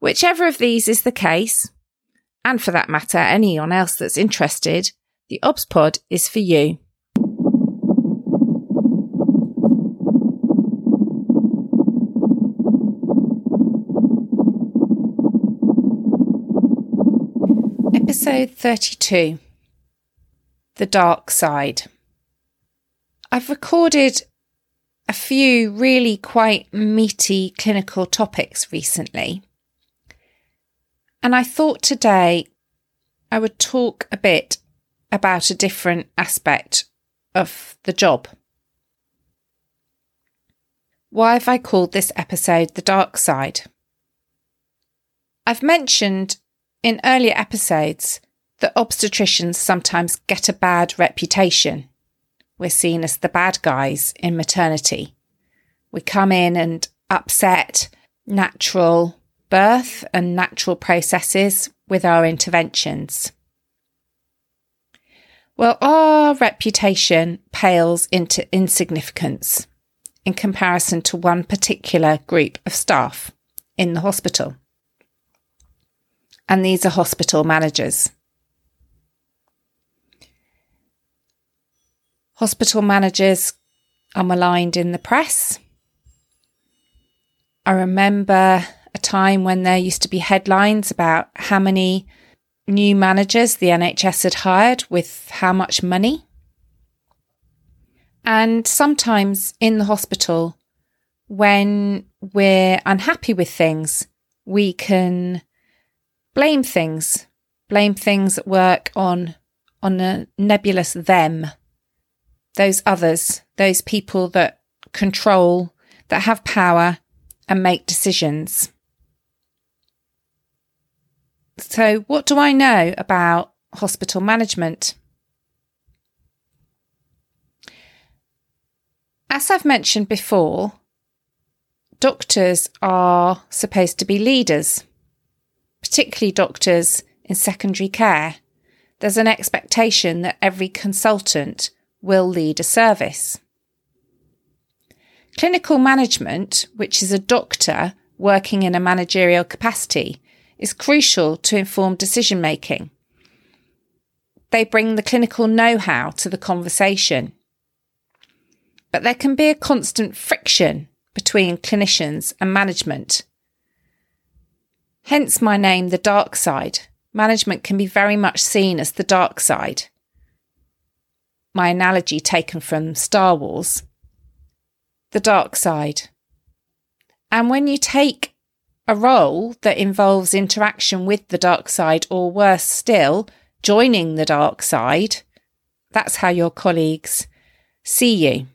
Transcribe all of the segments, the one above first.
Whichever of these is the case, and for that matter, anyone else that's interested, the OBS pod is for you. Episode 32 The Dark Side. I've recorded a few really quite meaty clinical topics recently and I thought today I would talk a bit about a different aspect of the job. Why have I called this episode The Dark Side? I've mentioned in earlier episodes that obstetricians sometimes get a bad reputation. We're seen as the bad guys in maternity. We come in and upset natural, birth and natural processes with our interventions. Well, our reputation pales into insignificance in comparison to one particular group of staff in the hospital. And these are hospital managers. Hospital managers are maligned in the press. I remember time when there used to be headlines about how many new managers the NHS had hired with how much money. And sometimes in the hospital, when we're unhappy with things, we can blame things, blame things at work on, on a nebulous them, those others, those people that control, that have power and make decisions. So, what do I know about hospital management? As I've mentioned before, doctors are supposed to be leaders, particularly doctors in secondary care. There's an expectation that every consultant will lead a service. Clinical management, which is a doctor working in a managerial capacity, is crucial to informed decision making. They bring the clinical know how to the conversation. But there can be a constant friction between clinicians and management. Hence my name, The Dark Side. Management can be very much seen as the dark side. My analogy taken from Star Wars. The dark side. And when you take a role that involves interaction with the dark side, or worse still, joining the dark side, that's how your colleagues see you.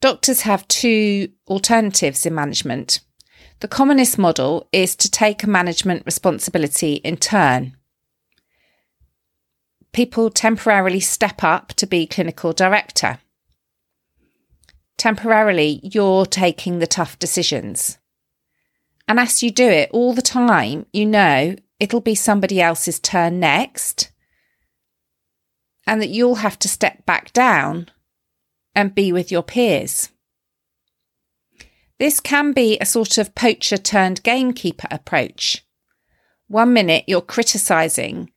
Doctors have two alternatives in management. The commonest model is to take a management responsibility in turn. People temporarily step up to be clinical director temporarily you're taking the tough decisions. And as you do it all the time, you know it'll be somebody else's turn next, and that you'll have to step back down and be with your peers. This can be a sort of poacher turned gamekeeper approach. One minute you're criticising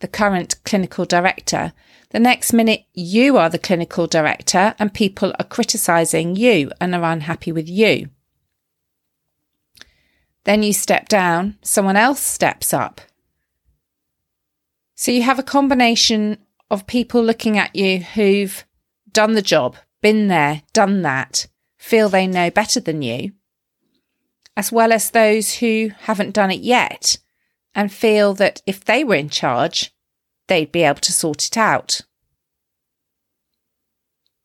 the current clinical director the next minute, you are the clinical director and people are criticising you and are unhappy with you. Then you step down, someone else steps up. So you have a combination of people looking at you who've done the job, been there, done that, feel they know better than you, as well as those who haven't done it yet and feel that if they were in charge, they'd be able to sort it out.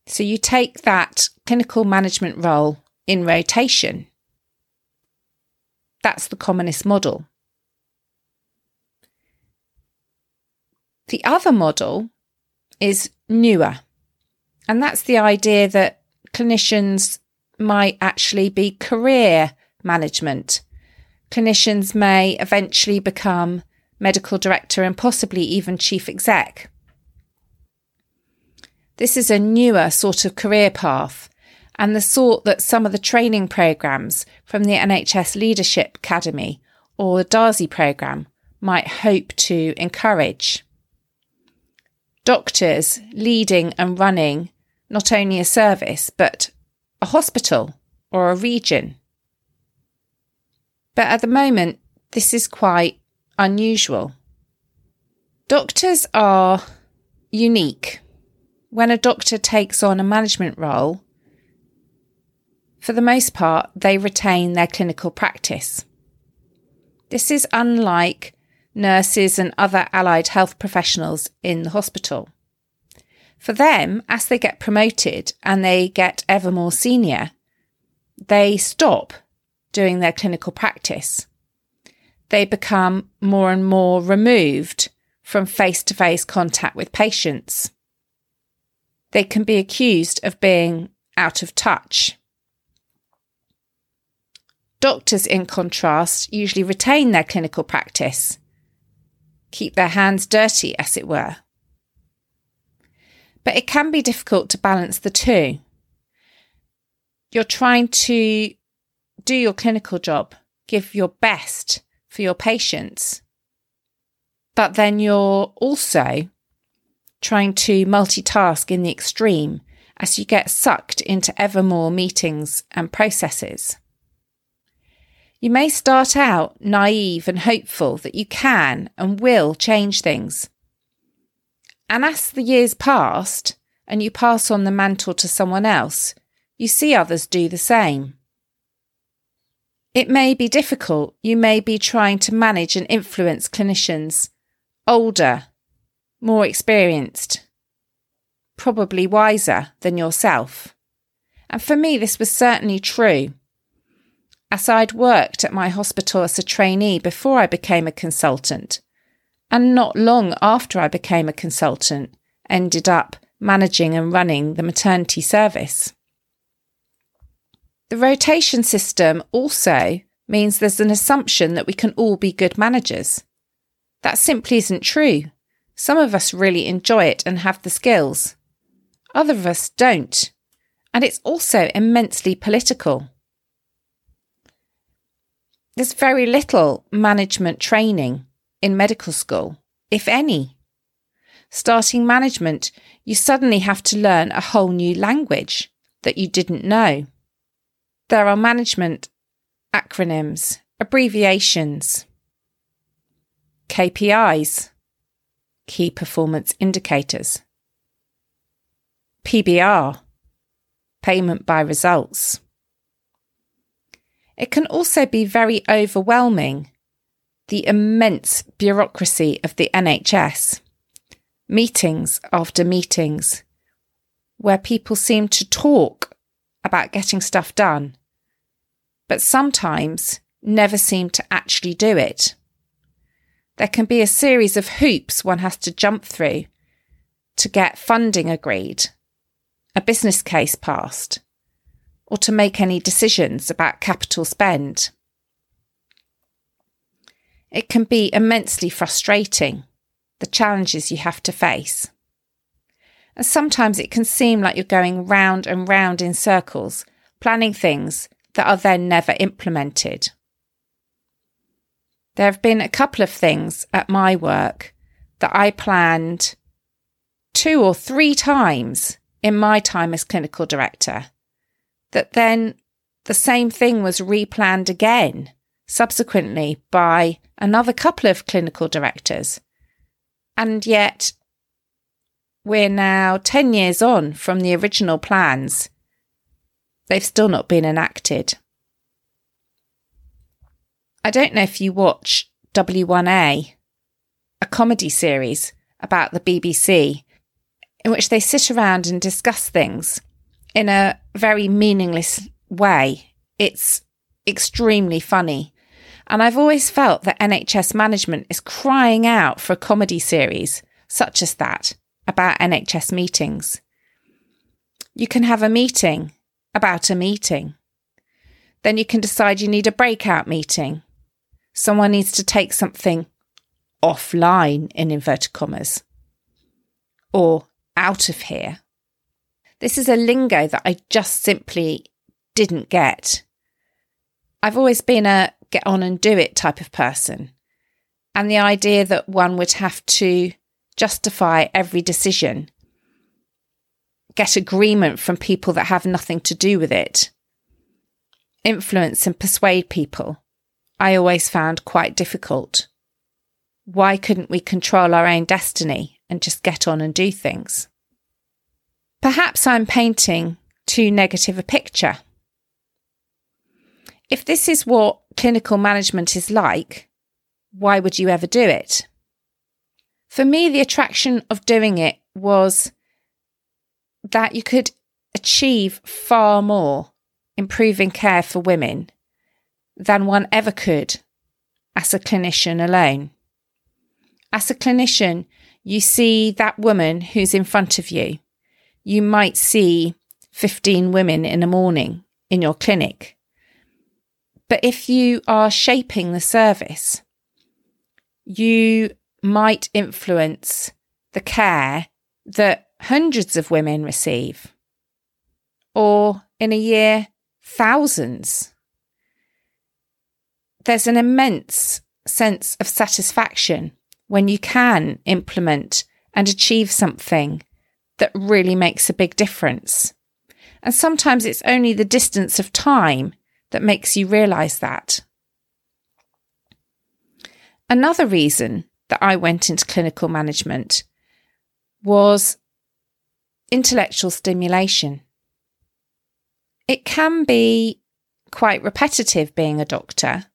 So you take that clinical management role in rotation. That's the commonest model. The other model is newer, and that's the idea that clinicians might actually be career management. Clinicians may eventually become medical director and possibly even chief exec. This is a newer sort of career path and the sort that some of the training programs from the NHS Leadership Academy or the Darzi programme might hope to encourage. Doctors leading and running not only a service but a hospital or a region. But at the moment, this is quite unusual. Doctors are unique. When a doctor takes on a management role, for the most part, they retain their clinical practice. This is unlike nurses and other allied health professionals in the hospital. For them, as they get promoted and they get ever more senior, they stop doing their clinical practice. They become more and more removed from face to face contact with patients. They can be accused of being out of touch. Doctors, in contrast, usually retain their clinical practice, keep their hands dirty, as it were. But it can be difficult to balance the two. You're trying to do your clinical job, give your best for your patients, but then you're also trying to multitask in the extreme as you get sucked into ever more meetings and processes. You may start out naive and hopeful that you can and will change things. And as the years passed and you pass on the mantle to someone else, you see others do the same. It may be difficult. You may be trying to manage and influence clinicians, older, more experienced, probably wiser than yourself. And for me, this was certainly true as I'd worked at my hospital as a trainee before I became a consultant, and not long after I became a consultant, ended up managing and running the maternity service. The rotation system also means there's an assumption that we can all be good managers. That simply isn't true. Some of us really enjoy it and have the skills. Other of us don't. And it's also immensely political. There's very little management training in medical school, if any. Starting management, you suddenly have to learn a whole new language that you didn't know. There are management acronyms, abbreviations, KPIs, key performance indicators, PBR, payment by results. It can also be very overwhelming, the immense bureaucracy of the NHS. Meetings after meetings, where people seem to talk about getting stuff done, but sometimes never seem to actually do it. There can be a series of hoops one has to jump through to get funding agreed, a business case passed, or to make any decisions about capital spend. It can be immensely frustrating, the challenges you have to face. And sometimes it can seem like you're going round and round in circles, planning things that are then never implemented. There have been a couple of things at my work that I planned two or three times in my time as clinical director that then the same thing was replanned again subsequently by another couple of clinical directors. And yet, we're now 10 years on from the original plans. They've still not been enacted. I don't know if you watch W1A, a comedy series about the BBC, in which they sit around and discuss things in a very meaningless way. It's extremely funny. And I've always felt that NHS management is crying out for a comedy series such as that about NHS meetings. You can have a meeting about a meeting. Then you can decide you need a breakout meeting. Someone needs to take something offline in inverted commas or out of here. This is a lingo that I just simply didn't get. I've always been a get on and do it type of person. And the idea that one would have to justify every decision, get agreement from people that have nothing to do with it, influence and persuade people, I always found quite difficult. Why couldn't we control our own destiny and just get on and do things? Perhaps I'm painting too negative a picture. If this is what clinical management is like, why would you ever do it? For me, the attraction of doing it was that you could achieve far more improving care for women than one ever could as a clinician alone. As a clinician, you see that woman who's in front of you. You might see 15 women in a morning in your clinic. But if you are shaping the service, you might influence the care that hundreds of women receive, or in a year, thousands. There's an immense sense of satisfaction when you can implement and achieve something that really makes a big difference. And sometimes it's only the distance of time that makes you realize that. Another reason that I went into clinical management was intellectual stimulation. It can be quite repetitive being a doctor.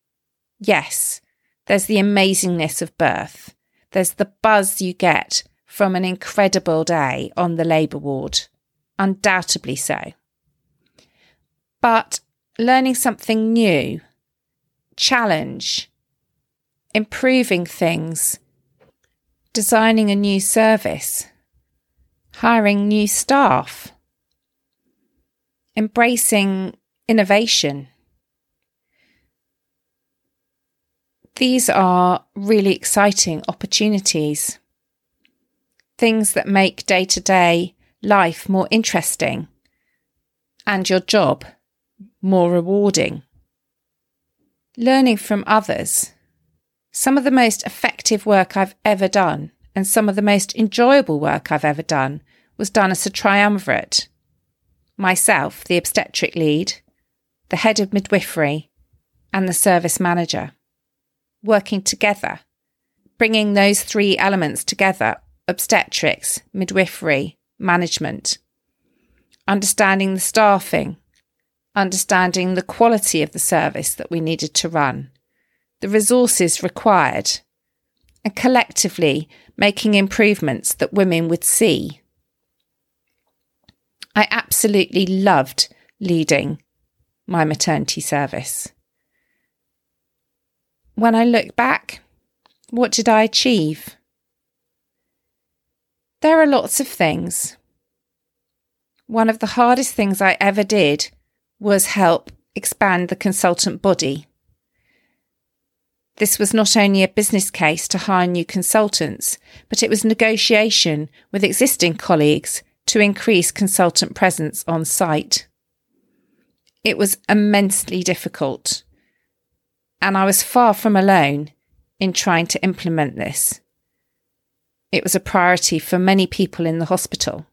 Yes, there's the amazingness of birth. There's the buzz you get from an incredible day on the labour ward. Undoubtedly so. But learning something new, challenge, improving things, designing a new service, hiring new staff, embracing innovation. These are really exciting opportunities, things that make day to day life more interesting and your job more rewarding. Learning from others. Some of the most effective work I've ever done and some of the most enjoyable work I've ever done was done as a triumvirate. Myself, the obstetric lead, the head of midwifery, and the service manager. Working together, bringing those three elements together obstetrics, midwifery, management. Understanding the staffing, understanding the quality of the service that we needed to run, the resources required, and collectively making improvements that women would see. I absolutely loved leading my maternity service. When I look back, what did I achieve? There are lots of things. One of the hardest things I ever did was help expand the consultant body. This was not only a business case to hire new consultants, but it was negotiation with existing colleagues to increase consultant presence on site. It was immensely difficult, and I was far from alone in trying to implement this. It was a priority for many people in the hospital.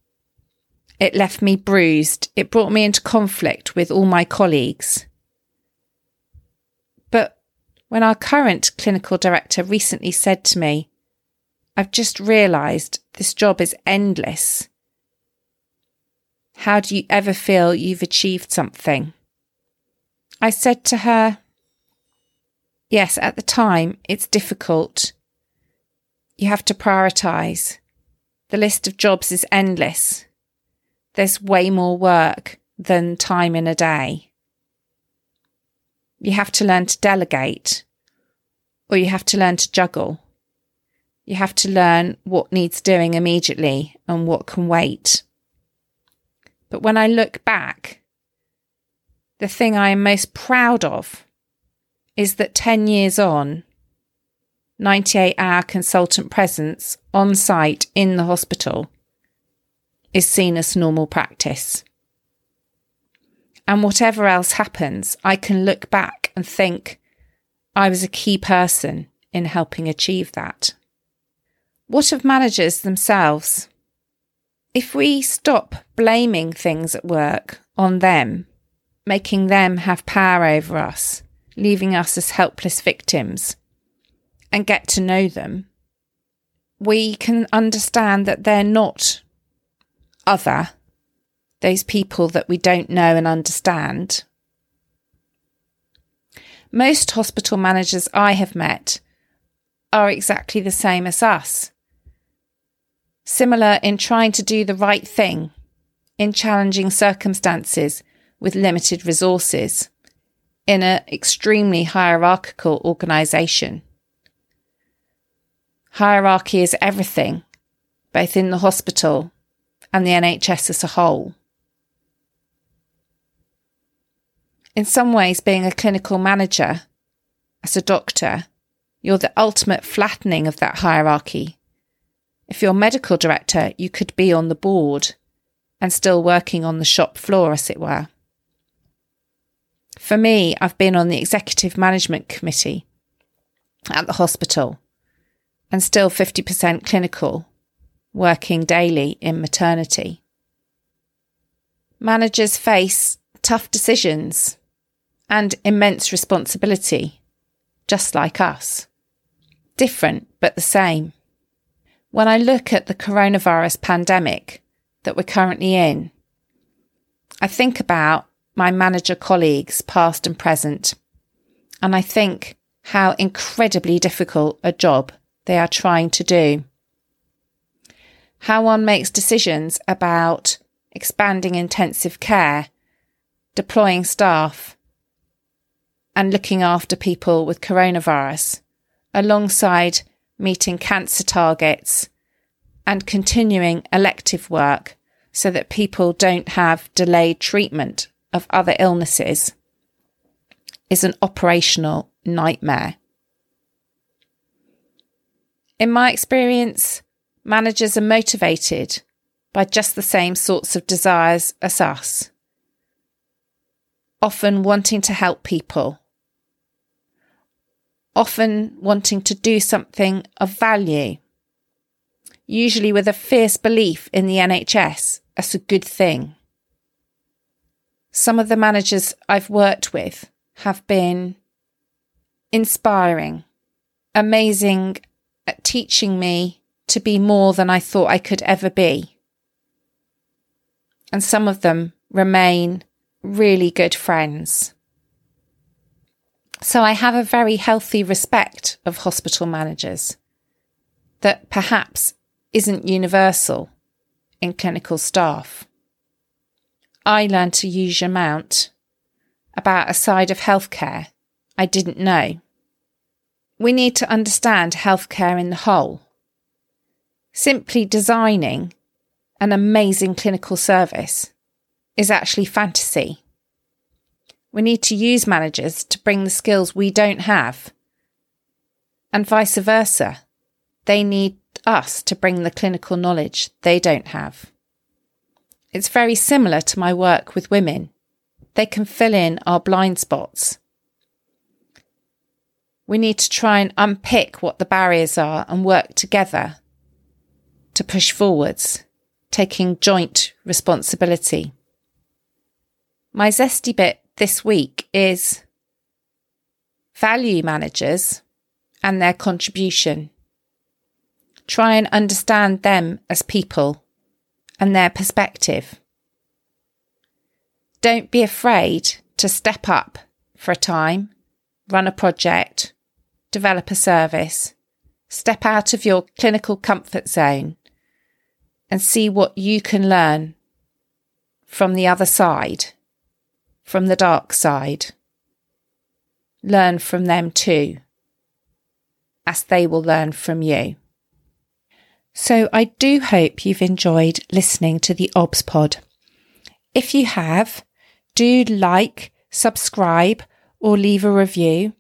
It left me bruised. It brought me into conflict with all my colleagues. But when our current clinical director recently said to me, I've just realised this job is endless. How do you ever feel you've achieved something? I said to her, Yes, at the time, it's difficult. You have to prioritise. The list of jobs is endless there's way more work than time in a day. You have to learn to delegate. or you have to learn to juggle. You have to learn what needs doing immediately and what can wait. But when I look back, the thing I am most proud of is that 10 years on, 98 hour consultant presence on site in the hospital is seen as normal practice. And whatever else happens, I can look back and think I was a key person in helping achieve that. What of managers themselves? If we stop blaming things at work on them, making them have power over us, leaving us as helpless victims, and get to know them, we can understand that they're not other, those people that we don't know and understand. Most hospital managers I have met are exactly the same as us. Similar in trying to do the right thing in challenging circumstances with limited resources in an extremely hierarchical organisation. Hierarchy is everything, both in the hospital and the NHS as a whole. In some ways, being a clinical manager, as a doctor, you're the ultimate flattening of that hierarchy. If you're medical director, you could be on the board and still working on the shop floor, as it were. For me, I've been on the executive management committee at the hospital and still 50% clinical working daily in maternity. Managers face tough decisions and immense responsibility, just like us. Different, but the same. When I look at the coronavirus pandemic that we're currently in, I think about my manager colleagues, past and present, and I think how incredibly difficult a job they are trying to do. How one makes decisions about expanding intensive care, deploying staff, and looking after people with coronavirus, alongside meeting cancer targets and continuing elective work so that people don't have delayed treatment of other illnesses, is an operational nightmare. In my experience, managers are motivated by just the same sorts of desires as us, often wanting to help people, often wanting to do something of value, usually with a fierce belief in the NHS as a good thing. Some of the managers I've worked with have been inspiring, amazing at teaching me to be more than I thought I could ever be. And some of them remain really good friends. So I have a very healthy respect of hospital managers that perhaps isn't universal in clinical staff. I learned to use your mount about a side of healthcare I didn't know. We need to understand healthcare in the whole simply designing an amazing clinical service is actually fantasy. We need to use managers to bring the skills we don't have, and vice versa. They need us to bring the clinical knowledge they don't have. It's very similar to my work with women. They can fill in our blind spots. We need to try and unpick what the barriers are and work together to push forwards, taking joint responsibility. My zesty bit this week is value managers and their contribution. Try and understand them as people and their perspective. Don't be afraid to step up for a time, run a project, develop a service, step out of your clinical comfort zone and see what you can learn from the other side, from the dark side. Learn from them too. as they will learn from you. So I do hope you've enjoyed listening to the OBS pod. If you have, do like, subscribe, or leave a review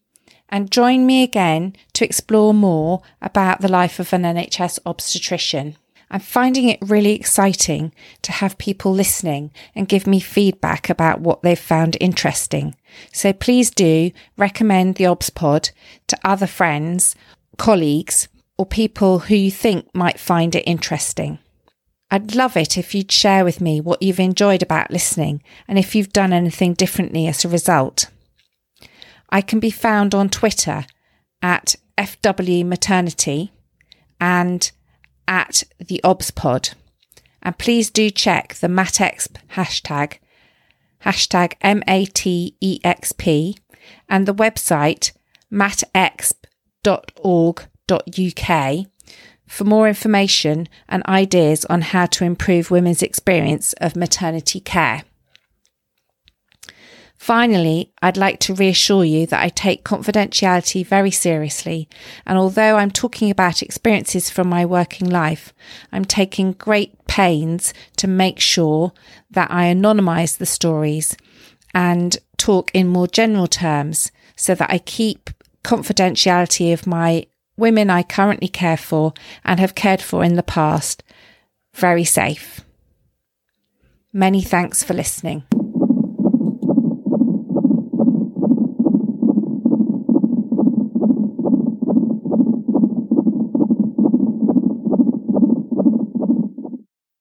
and join me again to explore more about the life of an NHS obstetrician. I'm finding it really exciting to have people listening and give me feedback about what they've found interesting. So please do recommend the OBS pod to other friends, colleagues, or people who you think might find it interesting. I'd love it if you'd share with me what you've enjoyed about listening and if you've done anything differently as a result. I can be found on Twitter at FW Maternity and at the OBSPod. And please do check the MatExp hashtag, hashtag M-A-T-E-X-P, and the website matexp.org.uk for more information and ideas on how to improve women's experience of maternity care. Finally, I'd like to reassure you that I take confidentiality very seriously, and although I'm talking about experiences from my working life, I'm taking great pains to make sure that I anonymise the stories and talk in more general terms so that I keep confidentiality of my women I currently care for and have cared for in the past very safe. Many thanks for listening.